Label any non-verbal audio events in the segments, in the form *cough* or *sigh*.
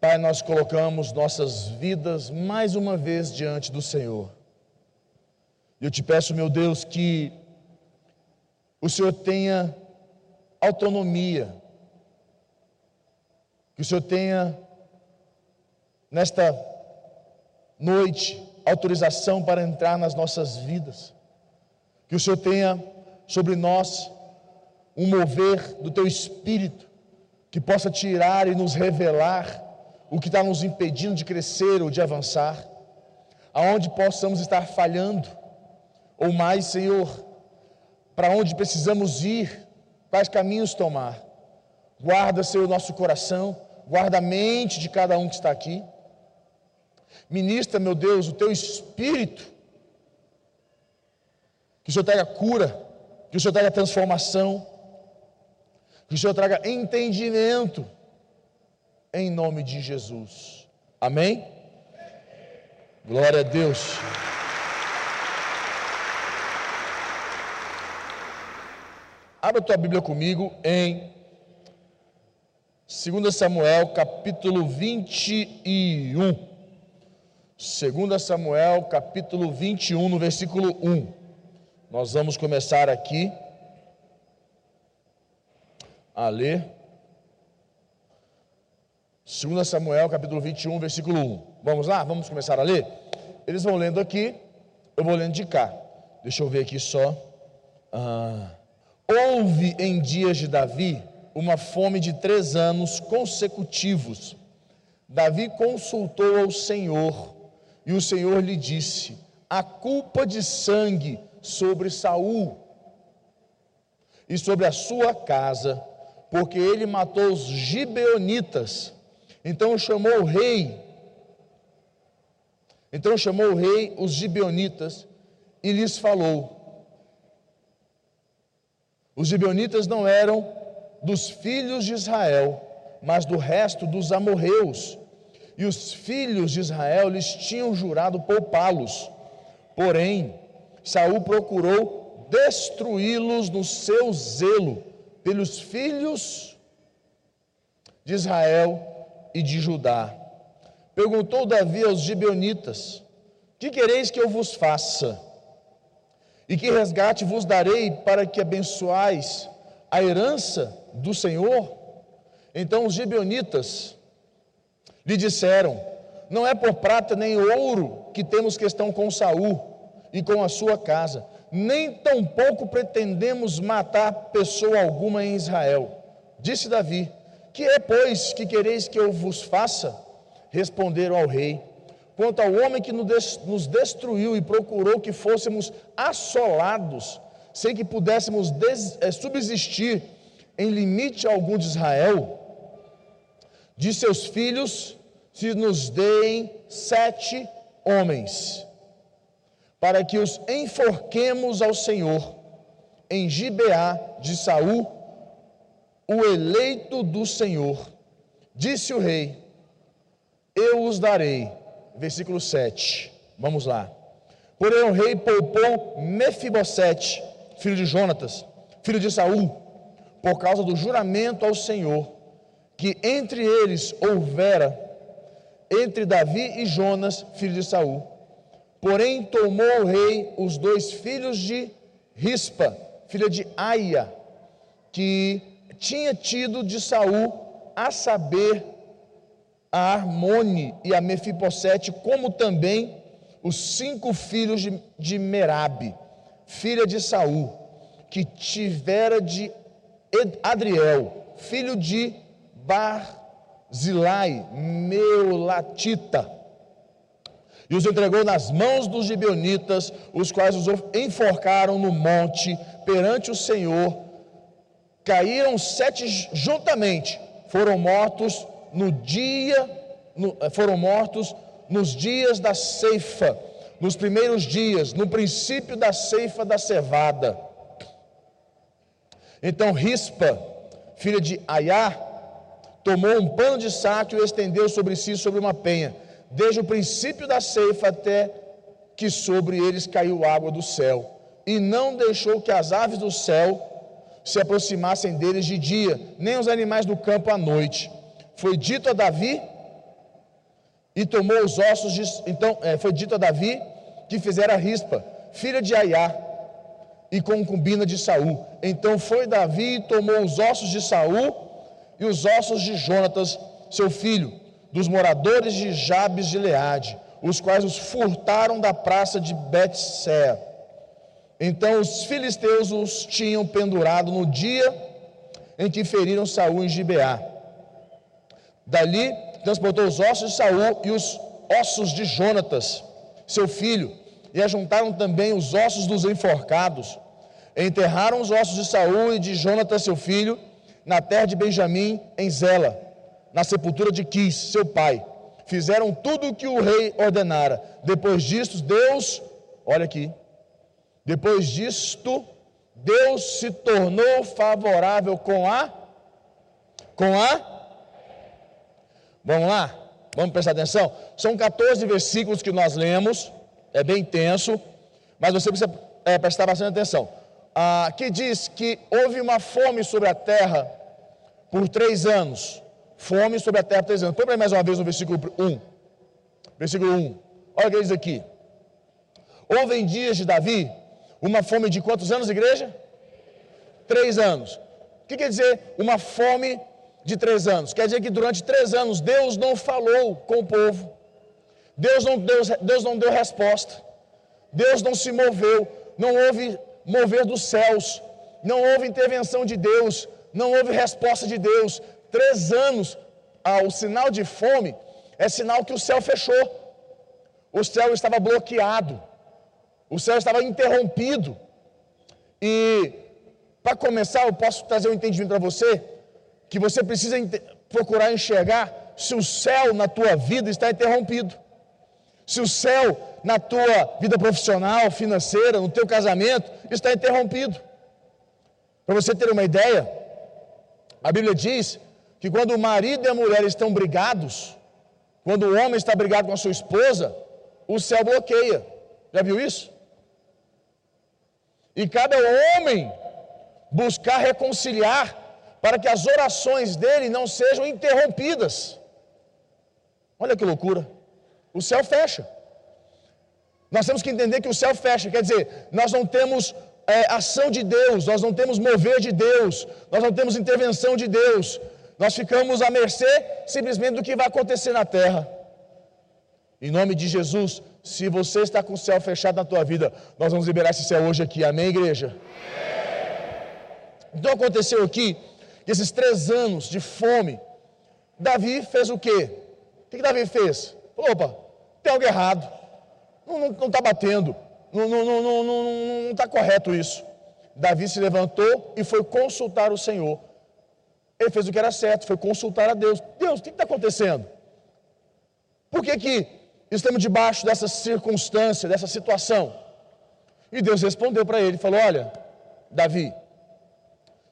Pai, nós colocamos nossas vidas mais uma vez diante do Senhor. Eu te peço, meu Deus, que o Senhor tenha autonomia, que o Senhor tenha, nesta noite, autorização para entrar nas nossas vidas, que o Senhor tenha sobre nós um mover do teu espírito, que possa tirar e nos revelar o que está nos impedindo de crescer ou de avançar, aonde possamos estar falhando, ou mais, Senhor, para onde precisamos ir, quais caminhos tomar. Guarda, Senhor, nosso coração, guarda a mente de cada um que está aqui. Ministra, meu Deus, o teu espírito, que o Senhor traga cura, que o Senhor traga transformação, que o Senhor traga entendimento em nome de Jesus. Amém? Glória a Deus. Abra tua Bíblia comigo em 2 Samuel, capítulo 21. 2 Samuel, capítulo 21, no versículo 1. Nós vamos começar aqui a ler. 2 Samuel, capítulo 21, versículo 1. Vamos lá? Vamos começar a ler? Eles vão lendo aqui, eu vou lendo de cá. Deixa eu ver aqui só. Ah. Houve em dias de Davi uma fome de três anos consecutivos. Davi consultou ao Senhor e o Senhor lhe disse: A culpa de sangue sobre Saul e sobre a sua casa, porque ele matou os gibeonitas então chamou o rei, então chamou o rei os gibeonitas e lhes falou. Os gibeonitas não eram dos filhos de Israel, mas do resto dos amorreus. E os filhos de Israel lhes tinham jurado poupá-los. Porém, Saul procurou destruí-los no seu zelo pelos filhos de Israel e de Judá. Perguntou Davi aos gibeonitas: Que quereis que eu vos faça? E que resgate vos darei para que abençoais a herança do Senhor? Então os gibeonitas lhe disseram: Não é por prata nem ouro que temos questão com Saul e com a sua casa, nem tampouco pretendemos matar pessoa alguma em Israel. Disse Davi: que é, pois, que quereis que eu vos faça? Responderam ao rei: Quanto ao homem que nos destruiu e procurou que fôssemos assolados, sem que pudéssemos eh, subsistir em limite algum de Israel, de seus filhos, se nos deem sete homens, para que os enforquemos ao Senhor em Gibeá de Saul o eleito do Senhor. Disse o rei: Eu os darei. Versículo 7. Vamos lá. Porém o rei poupou Mefibosete, filho de Jonatas, filho de Saul, por causa do juramento ao Senhor, que entre eles houvera entre Davi e Jonas, filho de Saul. Porém tomou o rei os dois filhos de Rispa, filha de Aia, que tinha tido de Saul, a saber, a Armone e a Mefiposete, como também os cinco filhos de, de Merabe, filha de Saul, que tivera de Adriel, filho de Barzilai, Meulatita, e os entregou nas mãos dos gibeonitas, os quais os enforcaram no monte perante o Senhor, caíram sete juntamente, foram mortos no dia, no, eh, foram mortos nos dias da ceifa, nos primeiros dias, no princípio da ceifa da cevada. Então Rispa, filha de Aiá, tomou um pano de saco e estendeu sobre si sobre uma penha, desde o princípio da ceifa até que sobre eles caiu água do céu, e não deixou que as aves do céu se aproximassem deles de dia, nem os animais do campo à noite. Foi dito a Davi e tomou os ossos de. Então é, foi dito a Davi que fizera Rispa, filha de Aiá, e concubina de Saul. Então foi Davi e tomou os ossos de Saul e os ossos de Jonatas, seu filho, dos moradores de Jabes de Leade, os quais os furtaram da praça de Betser. Então os filisteus os tinham pendurado no dia em que feriram Saul em Gibeá. Dali transportou os ossos de Saul e os ossos de Jonatas, seu filho, e ajuntaram também os ossos dos enforcados. Enterraram os ossos de Saul e de Jonatas, seu filho, na terra de Benjamim, em Zela, na sepultura de Quis, seu pai. Fizeram tudo o que o rei ordenara. Depois disto, Deus, olha aqui, depois disto, Deus se tornou favorável com a com a Vamos lá? Vamos prestar atenção? São 14 versículos que nós lemos, é bem intenso, mas você precisa é, prestar bastante atenção. Ah, que diz que houve uma fome sobre a terra por três anos. Fome sobre a terra por três anos. Põe para mais uma vez no versículo 1. Versículo 1. Olha o que diz aqui. Houve em dias de Davi uma fome de quantos anos, igreja? Três anos. O que quer dizer uma fome de três anos. Quer dizer que durante três anos Deus não falou com o povo. Deus não, Deus, Deus não deu resposta. Deus não se moveu. Não houve mover dos céus. Não houve intervenção de Deus. Não houve resposta de Deus. Três anos, ah, o sinal de fome é sinal que o céu fechou. O céu estava bloqueado. O céu estava interrompido. E, para começar, eu posso trazer um entendimento para você que você precisa procurar enxergar se o céu na tua vida está interrompido. Se o céu na tua vida profissional, financeira, no teu casamento está interrompido. Para você ter uma ideia, a Bíblia diz que quando o marido e a mulher estão brigados, quando o homem está brigado com a sua esposa, o céu bloqueia. Já viu isso? E cada homem buscar reconciliar para que as orações dele não sejam interrompidas. Olha que loucura. O céu fecha. Nós temos que entender que o céu fecha, quer dizer, nós não temos é, ação de Deus, nós não temos mover de Deus, nós não temos intervenção de Deus, nós ficamos à mercê simplesmente do que vai acontecer na terra. Em nome de Jesus, se você está com o céu fechado na tua vida, nós vamos liberar esse céu hoje aqui, amém, igreja? Então aconteceu aqui esses três anos de fome, Davi fez o quê? O que, que Davi fez? Opa, tem algo errado. Não está batendo. Não está correto isso. Davi se levantou e foi consultar o Senhor. Ele fez o que era certo, foi consultar a Deus. Deus, o que está acontecendo? Por que, que estamos debaixo dessa circunstância, dessa situação? E Deus respondeu para ele, falou, olha, Davi,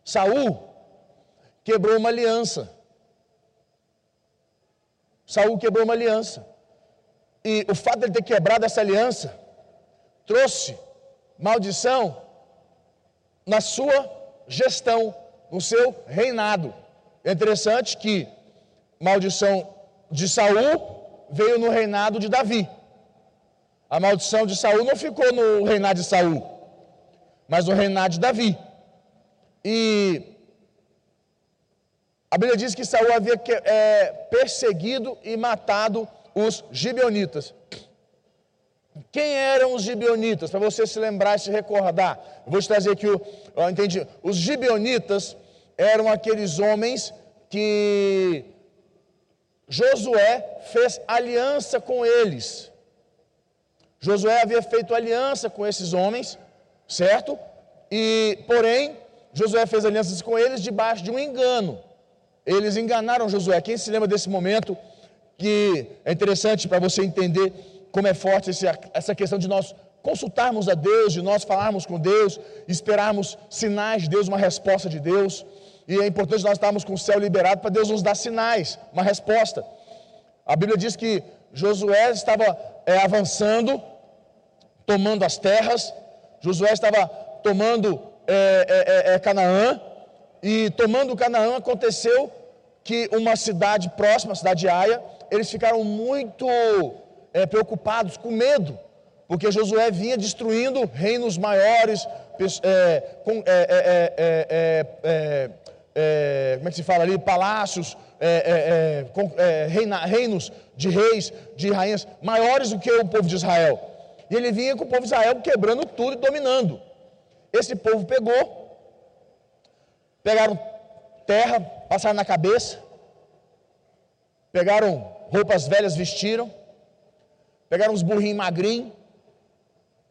Saul quebrou uma aliança. Saul quebrou uma aliança. E o fato de ele ter quebrado essa aliança trouxe maldição na sua gestão, no seu reinado. É interessante que maldição de Saul veio no reinado de Davi. A maldição de Saul não ficou no reinado de Saul, mas no reinado de Davi. E a Bíblia diz que Saul havia é, perseguido e matado os gibeonitas. Quem eram os gibeonitas? Para você se lembrar e se recordar. Eu vou te trazer aqui o. Entendi. Os gibeonitas eram aqueles homens que Josué fez aliança com eles. Josué havia feito aliança com esses homens, certo? E, porém, Josué fez alianças com eles debaixo de um engano. Eles enganaram Josué. Quem se lembra desse momento? Que é interessante para você entender como é forte essa questão de nós consultarmos a Deus, de nós falarmos com Deus, esperarmos sinais de Deus, uma resposta de Deus. E é importante nós estarmos com o céu liberado para Deus nos dar sinais, uma resposta. A Bíblia diz que Josué estava é, avançando, tomando as terras, Josué estava tomando é, é, é, é Canaã, e tomando Canaã aconteceu que uma cidade próxima, a cidade de Aia, eles ficaram muito é, preocupados, com medo, porque Josué vinha destruindo reinos maiores, com, é, como é que se fala ali, palácios, com, reina, reinos de reis, de rainhas maiores do que o povo de Israel. E ele vinha com o povo de Israel quebrando tudo e dominando. Esse povo pegou, pegaram terra, passaram na cabeça, pegaram roupas velhas, vestiram, pegaram uns burrinhos magrinhos,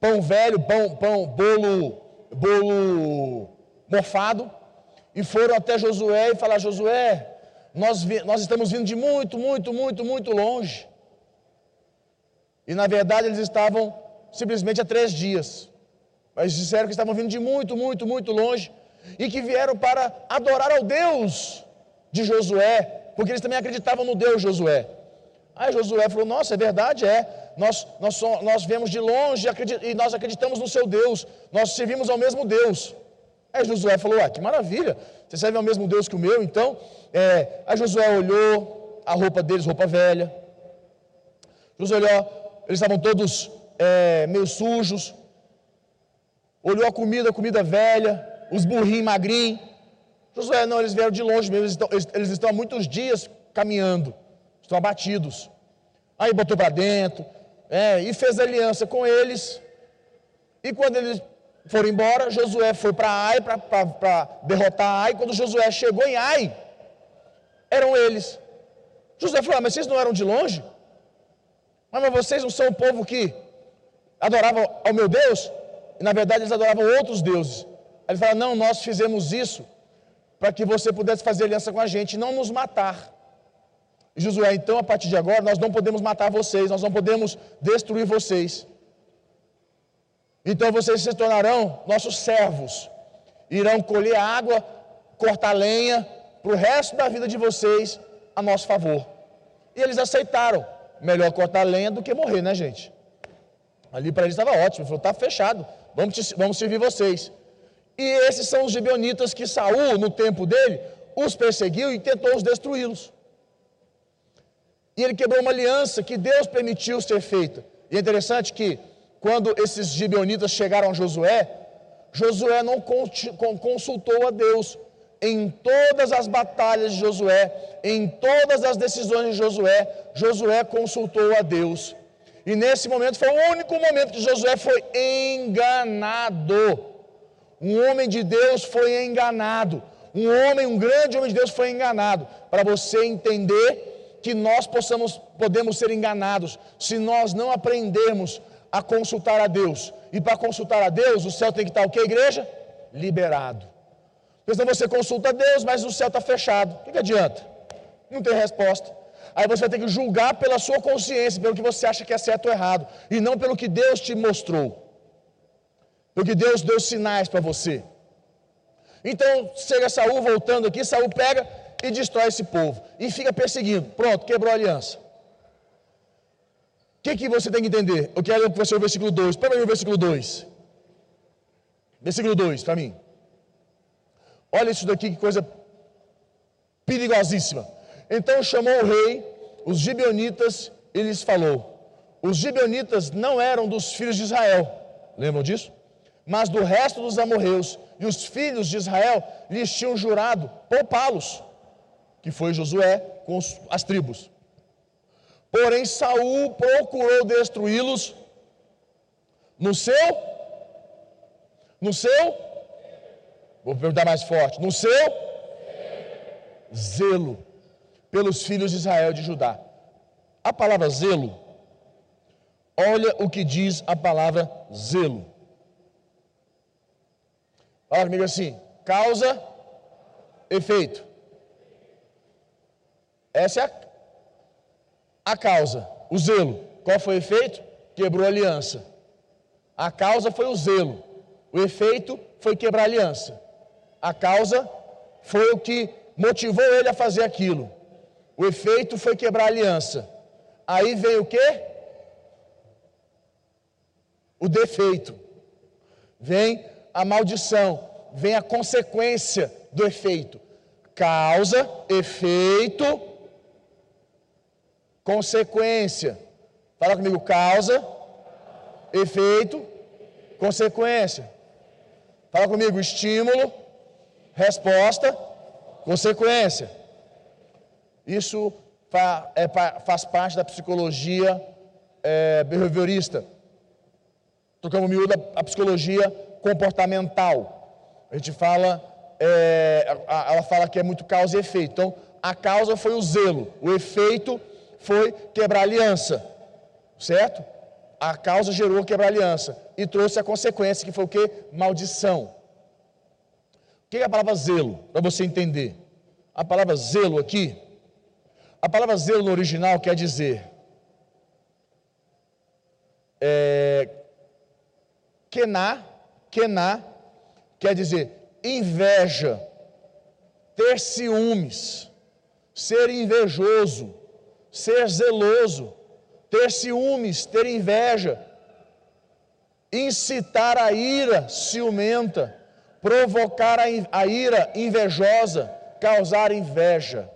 pão velho, pão, pão, bolo, bolo mofado, e foram até Josué e falaram: Josué, nós, nós estamos vindo de muito, muito, muito, muito longe. E na verdade eles estavam simplesmente há três dias. Mas disseram que estavam vindo de muito, muito, muito longe. E que vieram para adorar ao Deus de Josué. Porque eles também acreditavam no Deus Josué. Aí Josué falou: Nossa, é verdade, é. Nós, nós, nós vemos de longe e nós acreditamos no seu Deus. Nós servimos ao mesmo Deus. Aí Josué falou: Ué, que maravilha. Você serve ao mesmo Deus que o meu, então. É, aí Josué olhou a roupa deles, roupa velha. Josué olhou, eles estavam todos é, meio sujos, olhou a comida, a comida velha, os burrinhos magrinhos. Josué, não, eles vieram de longe mesmo, eles estão, eles, eles estão há muitos dias caminhando, estão abatidos. Aí botou para dentro, é, e fez aliança com eles. E quando eles foram embora, Josué foi para Ai para derrotar Ai. Quando Josué chegou em Ai, eram eles. Josué falou: ah, Mas vocês não eram de longe? Mas vocês não são o povo que adoravam ao meu Deus, e na verdade eles adoravam outros deuses. Aí ele fala: Não, nós fizemos isso para que você pudesse fazer aliança com a gente e não nos matar. E Josué, então a partir de agora nós não podemos matar vocês, nós não podemos destruir vocês. Então vocês se tornarão nossos servos, irão colher água, cortar lenha para o resto da vida de vocês a nosso favor. E eles aceitaram. Melhor cortar lenha do que morrer, né, gente? Ali para eles estava ótimo. Ele falou: está fechado, vamos, te, vamos servir vocês. E esses são os gibeonitas que Saul, no tempo dele, os perseguiu e tentou os destruí-los. E ele quebrou uma aliança que Deus permitiu ser feita. E é interessante que, quando esses gibeonitas chegaram a Josué, Josué não consultou a Deus em todas as batalhas de Josué, em todas as decisões de Josué, Josué consultou a Deus. E nesse momento foi o único momento que Josué foi enganado. Um homem de Deus foi enganado. Um homem, um grande homem de Deus foi enganado. Para você entender que nós possamos, podemos ser enganados se nós não aprendermos a consultar a Deus. E para consultar a Deus, o céu tem que estar o que, igreja? Liberado. Porque você consulta a Deus, mas o céu está fechado. O que, que adianta? Não tem resposta. Aí você vai ter que julgar pela sua consciência, pelo que você acha que é certo ou errado, e não pelo que Deus te mostrou. Pelo que Deus deu sinais para você. Então, chega Saul voltando aqui, Saul pega e destrói esse povo. E fica perseguindo. Pronto, quebrou a aliança. O que, que você tem que entender? Eu quero que você o versículo 2. Põe aí o versículo 2. Versículo 2, para mim. Olha isso daqui, que coisa perigosíssima. Então chamou o rei, os gibeonitas, e lhes falou: Os gibeonitas não eram dos filhos de Israel, lembram disso? Mas do resto dos amorreus, e os filhos de Israel lhes tinham jurado poupá-los, que foi Josué com as tribos. Porém, Saul procurou destruí-los no seu, no seu, vou perguntar mais forte, no seu zelo pelos filhos de Israel de Judá. A palavra zelo, olha o que diz a palavra zelo. Fala comigo assim: causa, efeito. Essa é a, a causa, o zelo. Qual foi o efeito? Quebrou a aliança. A causa foi o zelo. O efeito foi quebrar a aliança. A causa foi o que motivou ele a fazer aquilo. O efeito foi quebrar a aliança. Aí vem o quê? O defeito. Vem a maldição. Vem a consequência do efeito. Causa, efeito, consequência. Fala comigo, causa, efeito, consequência. Fala comigo, estímulo, resposta, consequência. Isso é, faz parte da psicologia é, behaviorista. Tocamos miúdo a psicologia comportamental. A gente fala, é, ela fala que é muito causa e efeito. Então, a causa foi o zelo, o efeito foi quebrar aliança, certo? A causa gerou quebrar aliança e trouxe a consequência que foi o que? Maldição. O que é a palavra zelo? Para você entender. A palavra zelo aqui, a palavra zelo no original quer dizer é, kená, kená quer dizer inveja, ter ciúmes, ser invejoso, ser zeloso, ter ciúmes, ter inveja, incitar a ira ciumenta, provocar a ira invejosa, causar inveja.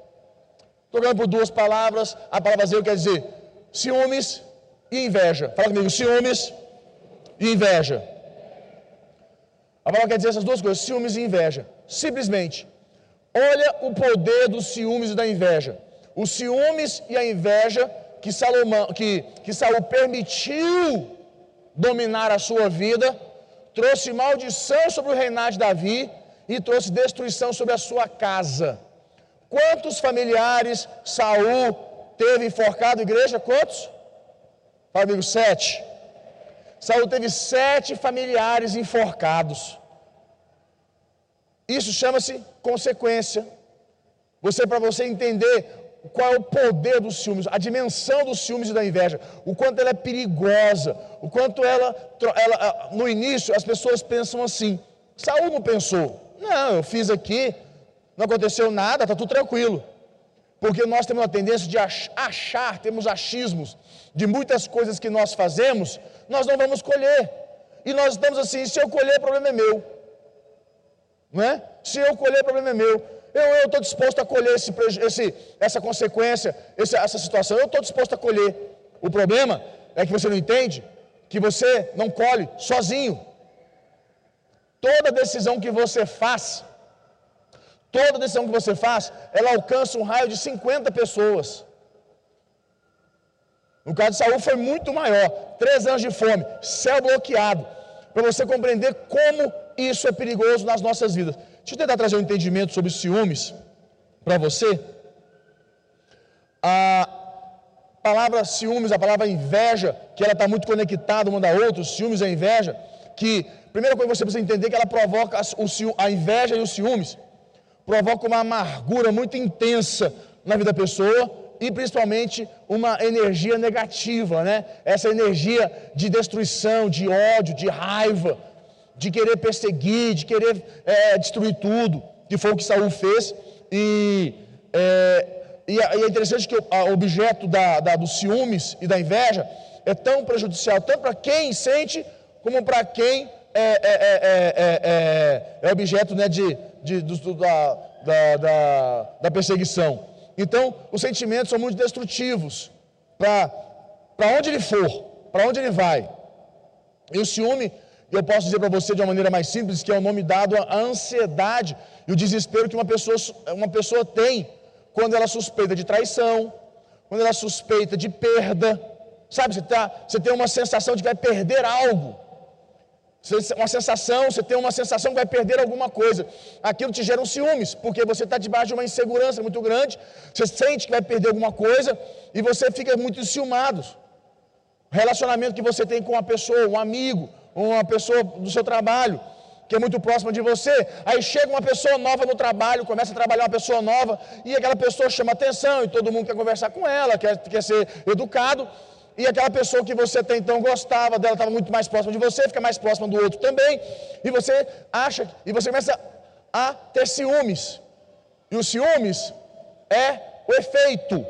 Estou por duas palavras, a palavra zelo quer dizer ciúmes e inveja. Fala comigo, ciúmes e inveja. A palavra quer dizer essas duas coisas, ciúmes e inveja. Simplesmente, olha o poder dos ciúmes e da inveja. Os ciúmes e a inveja que, Salomão, que, que Saul permitiu dominar a sua vida, trouxe maldição sobre o reinado de Davi e trouxe destruição sobre a sua casa. Quantos familiares Saul teve enforcado, igreja? Quantos? Fala amigo, sete. Saul teve sete familiares enforcados. Isso chama-se consequência. Você, para você entender qual é o poder dos ciúmes, a dimensão dos ciúmes e da inveja, o quanto ela é perigosa, o quanto ela, ela no início as pessoas pensam assim, Saul não pensou, não, eu fiz aqui, não aconteceu nada, está tudo tranquilo. Porque nós temos a tendência de achar, temos achismos de muitas coisas que nós fazemos, nós não vamos colher. E nós estamos assim, se eu colher, o problema é meu. Não é? Se eu colher, o problema é meu. Eu estou disposto a colher esse, esse, essa consequência, esse, essa situação. Eu estou disposto a colher. O problema é que você não entende que você não colhe sozinho. Toda decisão que você faz, toda decisão que você faz, ela alcança um raio de 50 pessoas. No caso de Saul foi muito maior, três anos de fome, céu bloqueado, para você compreender como isso é perigoso nas nossas vidas. Deixa eu tentar trazer um entendimento sobre ciúmes para você. A palavra ciúmes, a palavra inveja, que ela está muito conectada uma da outra, ciúmes e inveja, que primeira coisa que você precisa entender é que ela provoca a inveja e os ciúmes, provoca uma amargura muito intensa na vida da pessoa e principalmente uma energia negativa, né? Essa energia de destruição, de ódio, de raiva, de querer perseguir, de querer é, destruir tudo, que foi o que Saul fez. E é, e é interessante que o objeto da, da, dos ciúmes e da inveja é tão prejudicial, tanto para quem sente, como para quem é, é, é, é, objeto né, de, de, do, da, da, da, perseguição. Então, os sentimentos são muito destrutivos para onde ele for, para onde ele vai. E o ciúme eu posso dizer para você de uma maneira mais simples que é o nome dado à ansiedade e o desespero que uma pessoa, uma pessoa tem quando ela suspeita de traição, quando ela suspeita de perda. Sabe, você, tá, você tem uma sensação de que vai perder algo. Uma sensação, você tem uma sensação que vai perder alguma coisa. Aquilo te gera um ciúmes, porque você está debaixo de uma insegurança muito grande, você sente que vai perder alguma coisa e você fica muito enciumado. O relacionamento que você tem com uma pessoa, um amigo, uma pessoa do seu trabalho, que é muito próxima de você. Aí chega uma pessoa nova no trabalho, começa a trabalhar uma pessoa nova, e aquela pessoa chama atenção, e todo mundo quer conversar com ela, quer, quer ser educado. E aquela pessoa que você até então gostava dela, estava muito mais próxima de você, fica mais próxima do outro também. E você acha, e você começa a ter ciúmes. E os ciúmes é o efeito.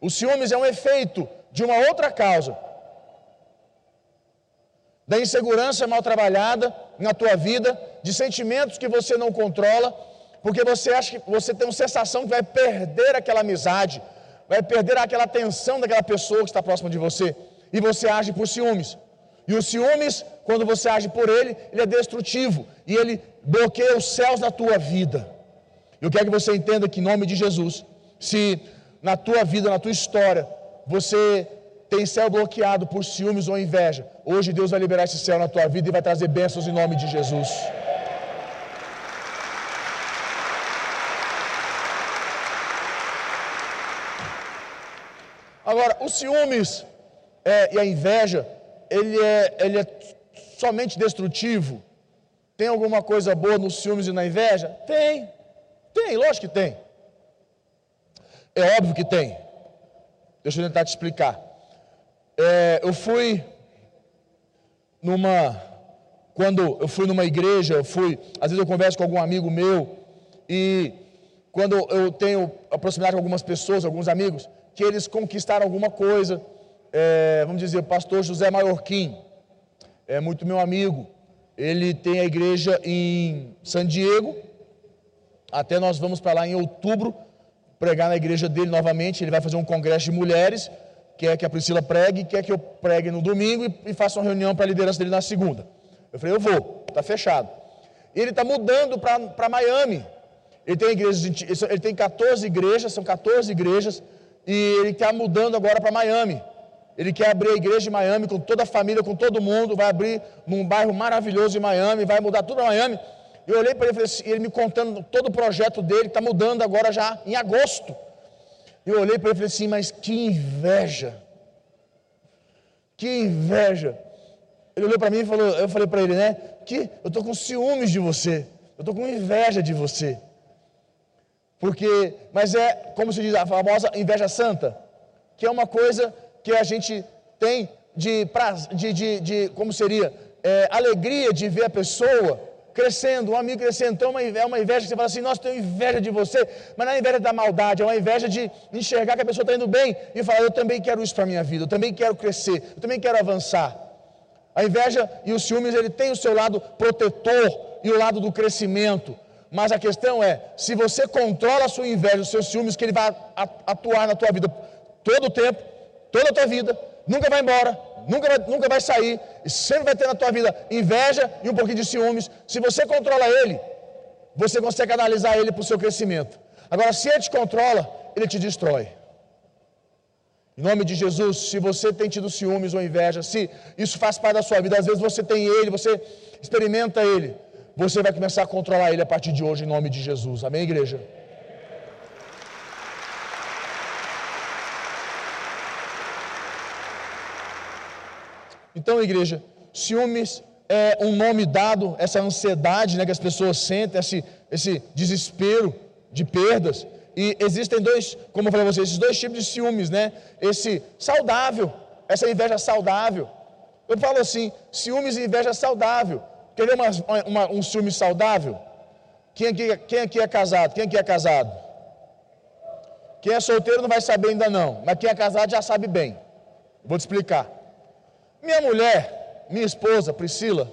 O ciúmes é um efeito de uma outra causa da insegurança mal trabalhada na tua vida, de sentimentos que você não controla, porque você acha que você tem uma sensação que vai perder aquela amizade, vai perder aquela atenção daquela pessoa que está próxima de você. E você age por ciúmes. E os ciúmes, quando você age por ele, ele é destrutivo. E ele bloqueia os céus da tua vida. Eu quero que você entenda que, em nome de Jesus, se na tua vida, na tua história, você tem céu bloqueado por ciúmes ou inveja, hoje Deus vai liberar esse céu na tua vida e vai trazer bênçãos em nome de Jesus. Agora, os ciúmes é, e a inveja, ele é, ele é somente destrutivo? Tem alguma coisa boa nos ciúmes e na inveja? Tem, tem, lógico que tem. É óbvio que tem. Deixa eu tentar te explicar. É, eu fui numa. Quando eu fui numa igreja, eu fui. Às vezes eu converso com algum amigo meu, e quando eu tenho a proximidade com algumas pessoas, alguns amigos, que eles conquistaram alguma coisa. É, vamos dizer, o pastor José Maiorquim, é muito meu amigo. Ele tem a igreja em San Diego. Até nós vamos para lá em outubro pregar na igreja dele novamente. Ele vai fazer um congresso de mulheres. Quer que a Priscila pregue, quer que eu pregue no domingo e, e faça uma reunião para a liderança dele na segunda. Eu falei, eu vou, está fechado. Ele está mudando para Miami. Ele tem igrejas, ele tem 14 igrejas, são 14 igrejas e ele está mudando agora para Miami. Ele quer abrir a igreja em Miami com toda a família, com todo mundo, vai abrir num bairro maravilhoso em Miami, vai mudar tudo para Miami. Eu olhei para ele e assim, ele me contando todo o projeto dele, está mudando agora já em agosto. Eu olhei para ele e falei assim, mas que inveja. Que inveja. Ele olhou para mim e falou, eu falei para ele, né? Que eu estou com ciúmes de você. Eu estou com inveja de você. Porque, mas é, como se diz, a famosa inveja santa, que é uma coisa que a gente tem de, de, de, de como seria, é, alegria de ver a pessoa crescendo, um amigo crescendo. Então é uma inveja que você fala assim, nossa, tenho inveja de você, mas não é inveja da maldade, é uma inveja de enxergar que a pessoa está indo bem e falar, eu também quero isso para a minha vida, eu também quero crescer, eu também quero avançar. A inveja e os ciúmes, ele tem o seu lado protetor e o lado do crescimento. Mas a questão é, se você controla a sua inveja, os seus ciúmes, que ele vai atuar na tua vida todo o tempo, toda a tua vida, nunca vai embora, nunca nunca vai sair, e sempre vai ter na tua vida inveja e um pouquinho de ciúmes. Se você controla ele, você consegue analisar ele para o seu crescimento. Agora, se ele te controla, ele te destrói. Em nome de Jesus, se você tem tido ciúmes ou inveja, se isso faz parte da sua vida, às vezes você tem ele, você experimenta ele, você vai começar a controlar ele a partir de hoje, em nome de Jesus. Amém, igreja? Então, igreja, ciúmes é um nome dado, essa ansiedade né, que as pessoas sentem, esse, esse desespero de perdas. E existem dois, como eu falei a vocês, esses dois tipos de ciúmes, né? Esse saudável, essa inveja saudável. Eu falo assim, ciúmes e inveja saudável. Quer ver uma, uma, um ciúme saudável? Quem aqui, quem aqui é casado? Quem aqui é casado? Quem é solteiro não vai saber ainda não, mas quem é casado já sabe bem. Vou te explicar. Minha mulher, minha esposa, Priscila,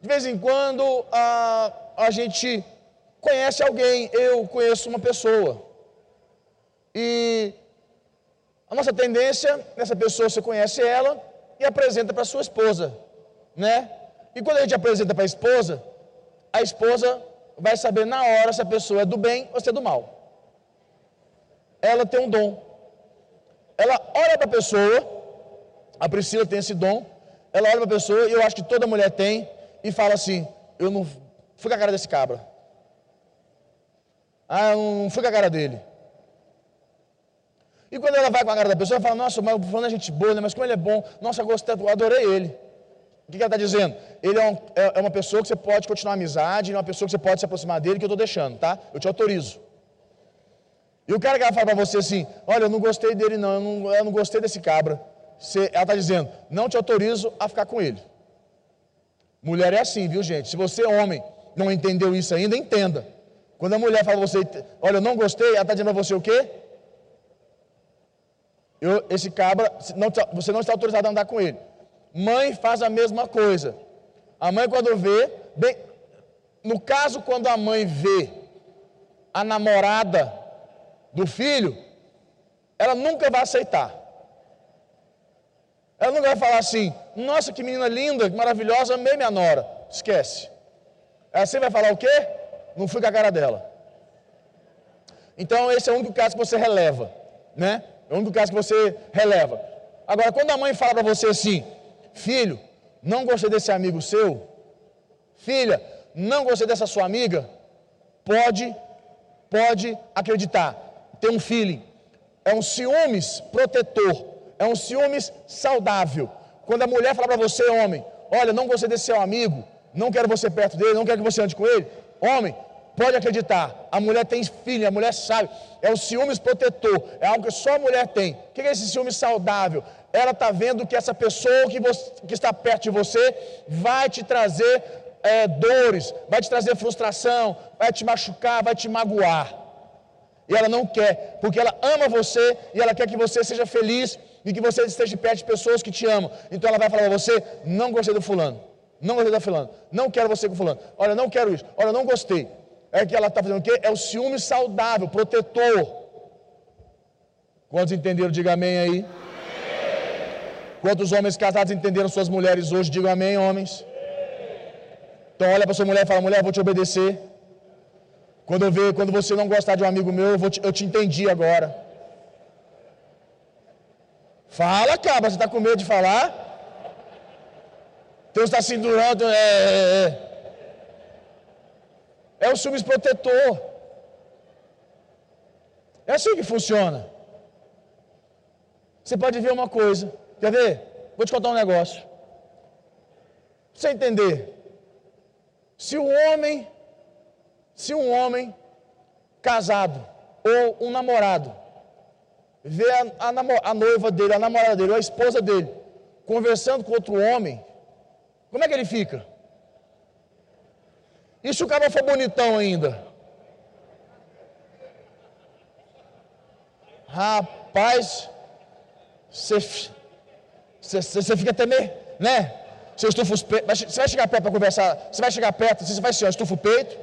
de vez em quando a, a gente conhece alguém, eu conheço uma pessoa. E a nossa tendência, nessa pessoa você conhece ela e apresenta para sua esposa, né? E quando a gente apresenta para a esposa, a esposa vai saber na hora se a pessoa é do bem ou se é do mal. Ela tem um dom. Ela olha para a pessoa, a Priscila tem esse dom, ela olha para a pessoa, e eu acho que toda mulher tem, e fala assim: Eu não fui com a cara desse cabra. Ah, eu não fui com a cara dele. E quando ela vai com a cara da pessoa, ela fala: Nossa, mas o fulano é gente boa, né? mas como ele é bom, nossa, gostei, adorei ele. O que ela está dizendo? Ele é, um, é, é, uma pessoa que você pode continuar amizade, é uma pessoa que você pode se aproximar dele, que eu estou deixando, tá? Eu te autorizo. E o cara que ela fala para você assim, olha, eu não gostei dele não, eu não, eu não gostei desse cabra. Você, ela está dizendo, não te autorizo a ficar com ele. Mulher é assim, viu gente? Se você, homem, não entendeu isso ainda, entenda. Quando a mulher fala você, olha, eu não gostei, ela está dizendo para você o quê? Eu, esse cabra, não, você não está autorizado a andar com ele. Mãe faz a mesma coisa. A mãe, quando vê, bem, no caso, quando a mãe vê a namorada do filho, ela nunca vai aceitar. Ela não vai falar assim, nossa, que menina linda, que maravilhosa, amei minha nora. Esquece. Ela sempre vai falar o quê? Não fui com a cara dela. Então esse é o único caso que você releva, né? É o único caso que você releva. Agora, quando a mãe fala para você assim, filho, não gostei desse amigo seu, filha, não gostei dessa sua amiga, pode, pode acreditar, tem um feeling, é um ciúmes protetor é um ciúmes saudável. Quando a mulher fala para você, homem, olha, não gostei desse seu amigo, não quero você perto dele, não quero que você ande com ele, homem, pode acreditar, a mulher tem filho, a mulher sabe, é o ciúmes protetor, é algo que só a mulher tem. O que é esse ciúmes saudável? Ela está vendo que essa pessoa que, você, que, está perto de você vai te trazer é, dores, vai te trazer frustração, vai te machucar, vai te magoar. E ela não quer, porque ela ama você e ela quer que você seja feliz e que você esteja perto de pessoas que te amam. Então ela vai falar para você: não gostei do fulano, não gostei da fulano, não quero você com fulano, olha, não quero isso, olha, não gostei. É que ela está fazendo o quê? É o ciúme saudável, protetor. Quantos entenderam? Diga amém aí. Quantos homens casados entenderam suas mulheres hoje? Diga amém, homens. Então olha para sua mulher e fala, mulher, vou te obedecer. Quando eu ver, quando você não gostar de um amigo meu, eu, te, eu te entendi agora. Fala, cara, você está com medo de falar? Deus está se durando. É, é, é. é o ciúmes protetor. É assim que funciona. Você pode ver uma coisa. Quer ver? Vou te contar um negócio. Pra você entender. Se um homem, se um homem casado ou um namorado vê a, a, a noiva dele, a namorada dele, a esposa dele, conversando com outro homem, como é que ele fica? E se o cara for bonitão ainda? Rapaz, você fica até meio, né? Você estufa os peitos, você vai chegar perto para conversar, você vai chegar perto, você vai assim, ó, estufa o peito,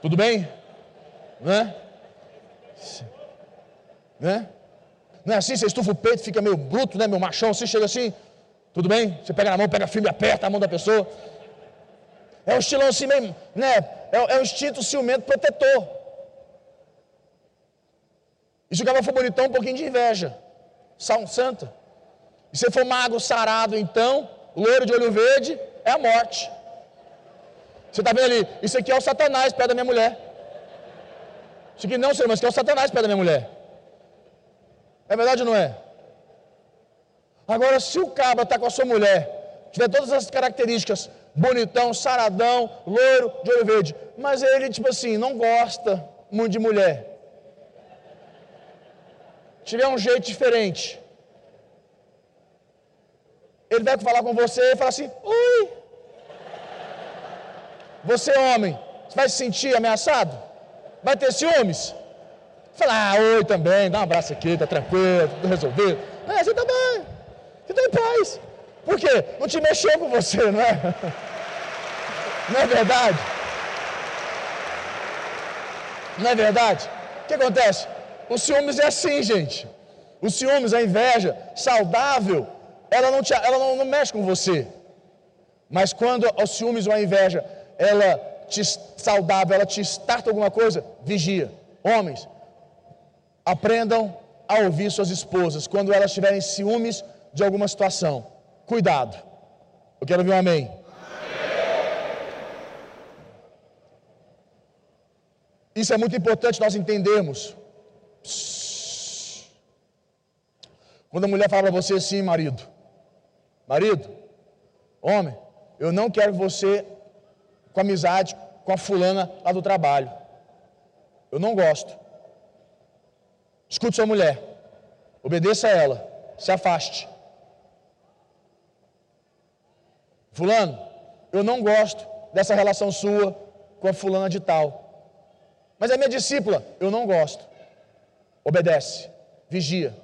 tudo bem? Né? Né? Não é assim? Você estufa o peito, fica meio bruto, né? Meu machão, você chega assim, tudo bem? Você pega na mão, pega firme aperta a mão da pessoa. É um estilão assim mesmo, né? É, é um instinto ciumento protetor. E se o cara for bonitão, um pouquinho de inveja. Sal santa. E se for magro, sarado, então, loiro de olho verde, é a morte. Você está vendo ali? Isso aqui é o Satanás perto da minha mulher. Isso aqui não, senhor, mas isso aqui é o Satanás perto da minha mulher. É verdade ou não é? Agora, se o cabra está com a sua mulher, tiver todas as características, bonitão, saradão, loiro, de olho verde, mas ele, tipo assim, não gosta muito de mulher, tiver um jeito diferente, ele vai falar com você e falar assim: Oi, você homem, você vai se sentir ameaçado? Vai ter ciúmes? Fala, ah, oi também, dá um abraço aqui, tá tranquilo, tudo resolvido. É, você tá bem, você tá em paz. Por quê? Não te mexeu com você, não é? *laughs* Não é verdade? Não é verdade? O que acontece? O ciúmes é assim, gente. O ciúmes, a inveja saudável, ela não, te, ela não, não mexe com você. Mas quando o ciúmes ou a inveja, ela te saudável, ela te starta alguma coisa, vigia. Homens, Aprendam a ouvir suas esposas quando elas tiverem ciúmes de alguma situação. Cuidado. Eu quero ouvir um amém. Isso é muito importante nós entendermos. Quando a mulher fala para você assim, marido, marido, homem, eu não quero você com amizade com a fulana lá do trabalho. Eu não gosto. Escute sua mulher. Obedeça a ela. Se afaste. Fulano, eu não gosto dessa relação sua com a fulana de tal. Mas é minha discípula. Eu não gosto. Obedece. Vigia.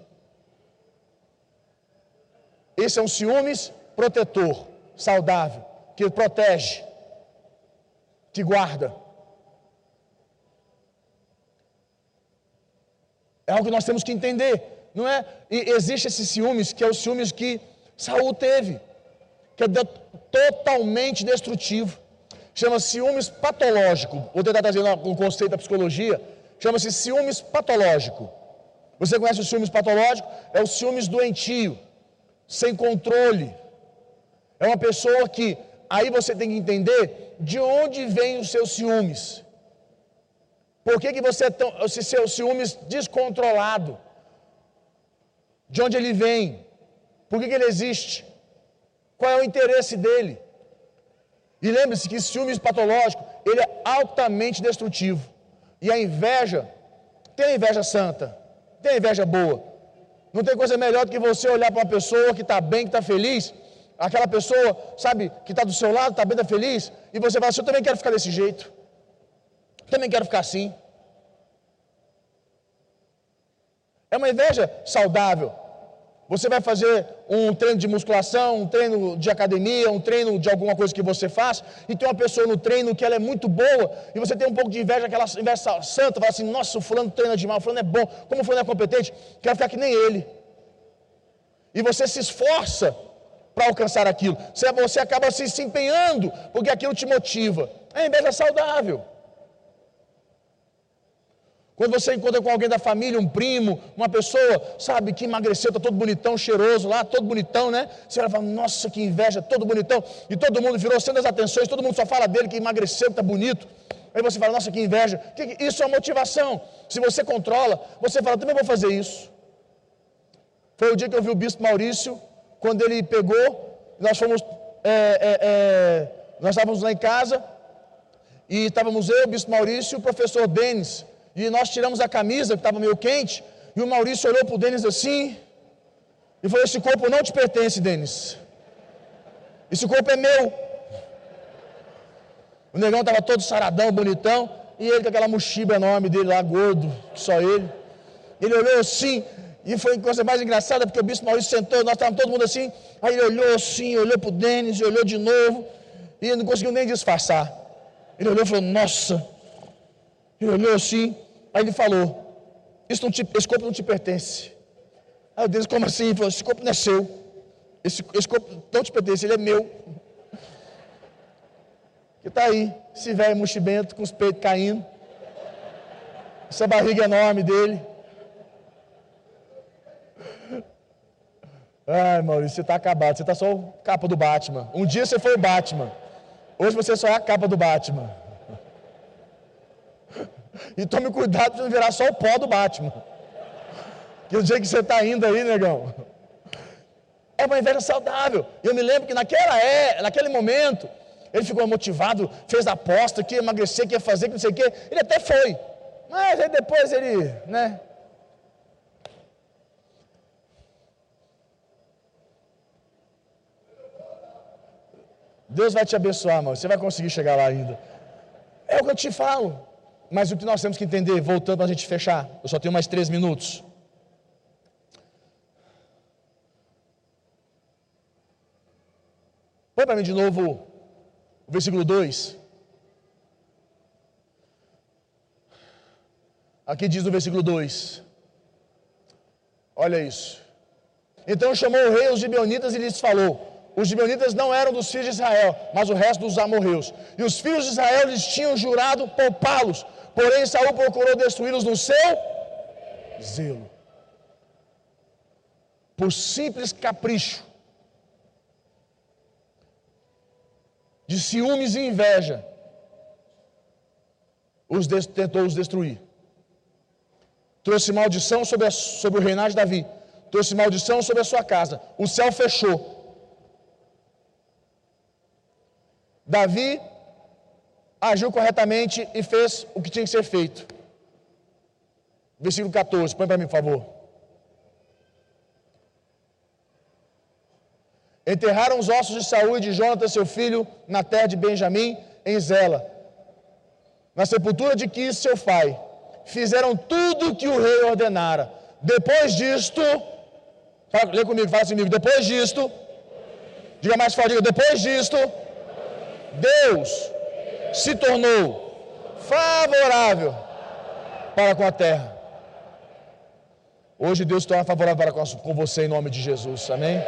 Esse é um ciúmes protetor, saudável, que protege, que guarda. É algo que nós temos que entender. não é? E existe esse ciúmes, que é o ciúmes que Saul teve, que é totalmente destrutivo. Chama ciúmes patológico. Vou tentar trazer um conceito da psicologia. Chama-se ciúmes patológico. Você conhece o ciúmes patológico? É o ciúmes doentio, sem controle. É uma pessoa que aí você tem que entender de onde vem os seus ciúmes. Por que, que você é tão, esse seu ciúmes descontrolado? De onde ele vem? Por que, que ele existe? Qual é o interesse dele? E lembre-se que ciúmes patológico, ele é altamente destrutivo. E a inveja, tem a inveja santa, tem a inveja boa. Não tem coisa melhor do que você olhar para uma pessoa que está bem, que está feliz, aquela pessoa, sabe, que está do seu lado, está bem, está feliz, e você fala assim, eu também quero ficar desse jeito. Também quero ficar assim. É uma inveja saudável. Você vai fazer um treino de musculação, um treino de academia, um treino de alguma coisa que você faz, e tem uma pessoa no treino que ela é muito boa, e você tem um pouco de inveja, aquela inveja santa, fala assim, nossa, o fulano treina demais, o fulano é bom, como o fulano é competente, quero ficar que nem ele. E você se esforça para alcançar aquilo. Você acaba se, se empenhando, porque aquilo te motiva. É inveja saudável. Quando você encontra com alguém da família, um primo, uma pessoa, sabe, que emagreceu, está todo bonitão, cheiroso lá, todo bonitão, né? Você vai falar, nossa, que inveja, todo bonitão. E todo mundo virou sendo as atenções, todo mundo só fala dele que emagreceu, que está bonito. Aí você fala, nossa, que inveja. Isso é motivação. Se você controla, você fala, também vou fazer isso. Foi o dia que eu vi o bispo Maurício, quando ele pegou, nós fomos, é, é, é, nós estávamos lá em casa, e estávamos eu, o bispo Maurício e o professor Denis. E nós tiramos a camisa, que estava meio quente, e o Maurício olhou para o Denis assim, e falou: Esse corpo não te pertence, Denis. Esse corpo é meu. O negão estava todo saradão, bonitão, e ele com aquela mochiba enorme dele lá, gordo, só ele. Ele olhou assim, e foi a coisa mais engraçada, porque o bispo Maurício sentou, nós estávamos todo mundo assim, aí ele olhou assim, olhou para o Denis, olhou de novo, e não conseguiu nem disfarçar. Ele olhou e falou: Nossa. Ele olhou assim, Aí ele falou: Isso não te, esse corpo não te pertence. Aí eu disse: Como assim? Ele falou: Esse corpo não é seu. Esse, esse corpo não te pertence, ele é meu. Que está aí, esse velho mochibento com os peitos caindo. Essa barriga enorme dele. Ai, Maurício, você está acabado. Você está só a capa do Batman. Um dia você foi o Batman. Hoje você só é a capa do Batman. *laughs* E tome cuidado para não virar só o pó do Batman. Que o dia que você está indo aí, negão. É uma inveja saudável. Eu me lembro que naquela é, naquele momento, ele ficou motivado, fez aposta que ia emagrecer, que ia fazer, que não sei o quê. Ele até foi. Mas aí depois ele, né? Deus vai te abençoar, mano. Você vai conseguir chegar lá ainda. É o que eu te falo. Mas o que nós temos que entender, voltando para a gente fechar, eu só tenho mais três minutos. Põe para mim de novo o versículo 2. Aqui diz no versículo 2. Olha isso. Então chamou o rei os gibeonitas e lhes falou: os gibeonitas não eram dos filhos de Israel, mas o resto dos amorreus. E os filhos de Israel lhes tinham jurado poupá-los, porém Saul procurou destruí-los no seu zelo. Por simples capricho de ciúmes e inveja, os tentou os destruir. Trouxe maldição sobre, a, sobre o reinado de Davi, trouxe maldição sobre a sua casa. O céu fechou Davi agiu corretamente e fez o que tinha que ser feito. Versículo 14, põe para mim, por favor. Enterraram os ossos de Saúl e de Jonathan, seu filho, na terra de Benjamim, em Zela, na sepultura de Quis, seu pai. Fizeram tudo o que o rei ordenara. Depois disto, fala, lê comigo, fala assim comigo. Depois disto, diga mais forte, diga, depois disto, Deus se tornou favorável para com a terra. Hoje Deus está favorável com você em nome de Jesus, amém?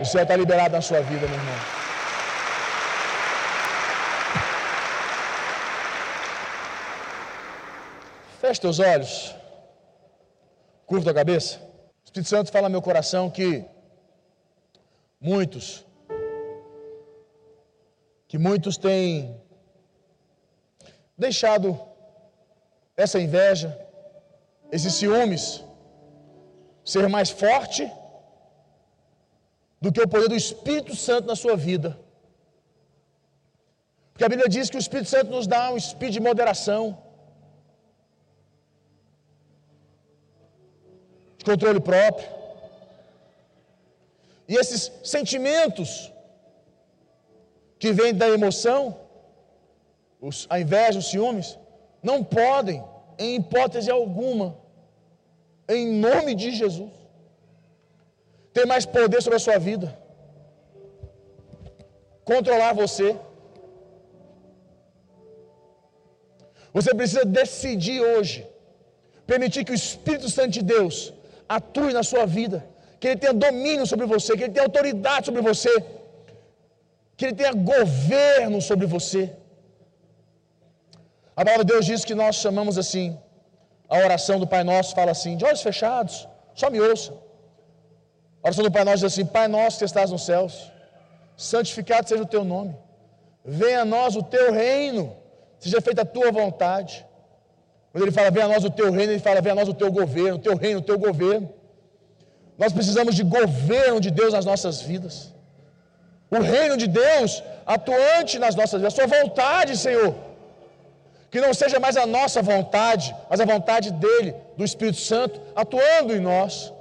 O céu está liberado na sua vida, meu irmão. Feche teus olhos. Curva a cabeça. O Espírito Santo fala no meu coração que muitos, que muitos têm deixado essa inveja, esses ciúmes, ser mais forte do que o poder do Espírito Santo na sua vida. Porque a Bíblia diz que o Espírito Santo nos dá um espírito de moderação, de controle próprio. E esses sentimentos que vêm da emoção, a inveja, os ciúmes, não podem, em hipótese alguma, em nome de Jesus, ter mais poder sobre a sua vida, controlar você. Você precisa decidir hoje, permitir que o Espírito Santo de Deus atue na sua vida, que Ele tenha domínio sobre você, que Ele tenha autoridade sobre você, que Ele tenha governo sobre você. A palavra de Deus diz que nós chamamos assim, a oração do Pai Nosso fala assim, de olhos fechados, só me ouça. A oração do Pai Nosso diz assim: Pai Nosso que estás nos céus, santificado seja o teu nome, venha a nós o teu reino, seja feita a tua vontade. Quando ele fala, venha a nós o teu reino, ele fala, venha a nós o teu governo, o teu reino, o teu governo. Nós precisamos de governo de Deus nas nossas vidas. O reino de Deus atuante nas nossas vidas, a sua vontade, Senhor. Que não seja mais a nossa vontade, mas a vontade dele, do Espírito Santo, atuando em nós.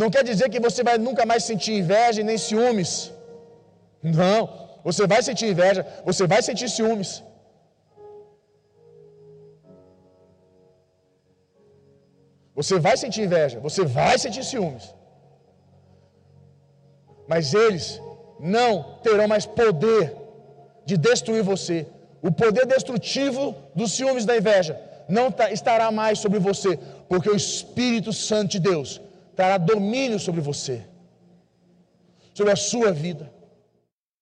Não quer dizer que você vai nunca mais sentir inveja e nem ciúmes. Não, você vai sentir inveja, você vai sentir ciúmes. Você vai sentir inveja, você vai sentir ciúmes. Mas eles não terão mais poder de destruir você. O poder destrutivo dos ciúmes da inveja não tá, estará mais sobre você, porque o Espírito Santo de Deus terá domínio sobre você, sobre a sua vida.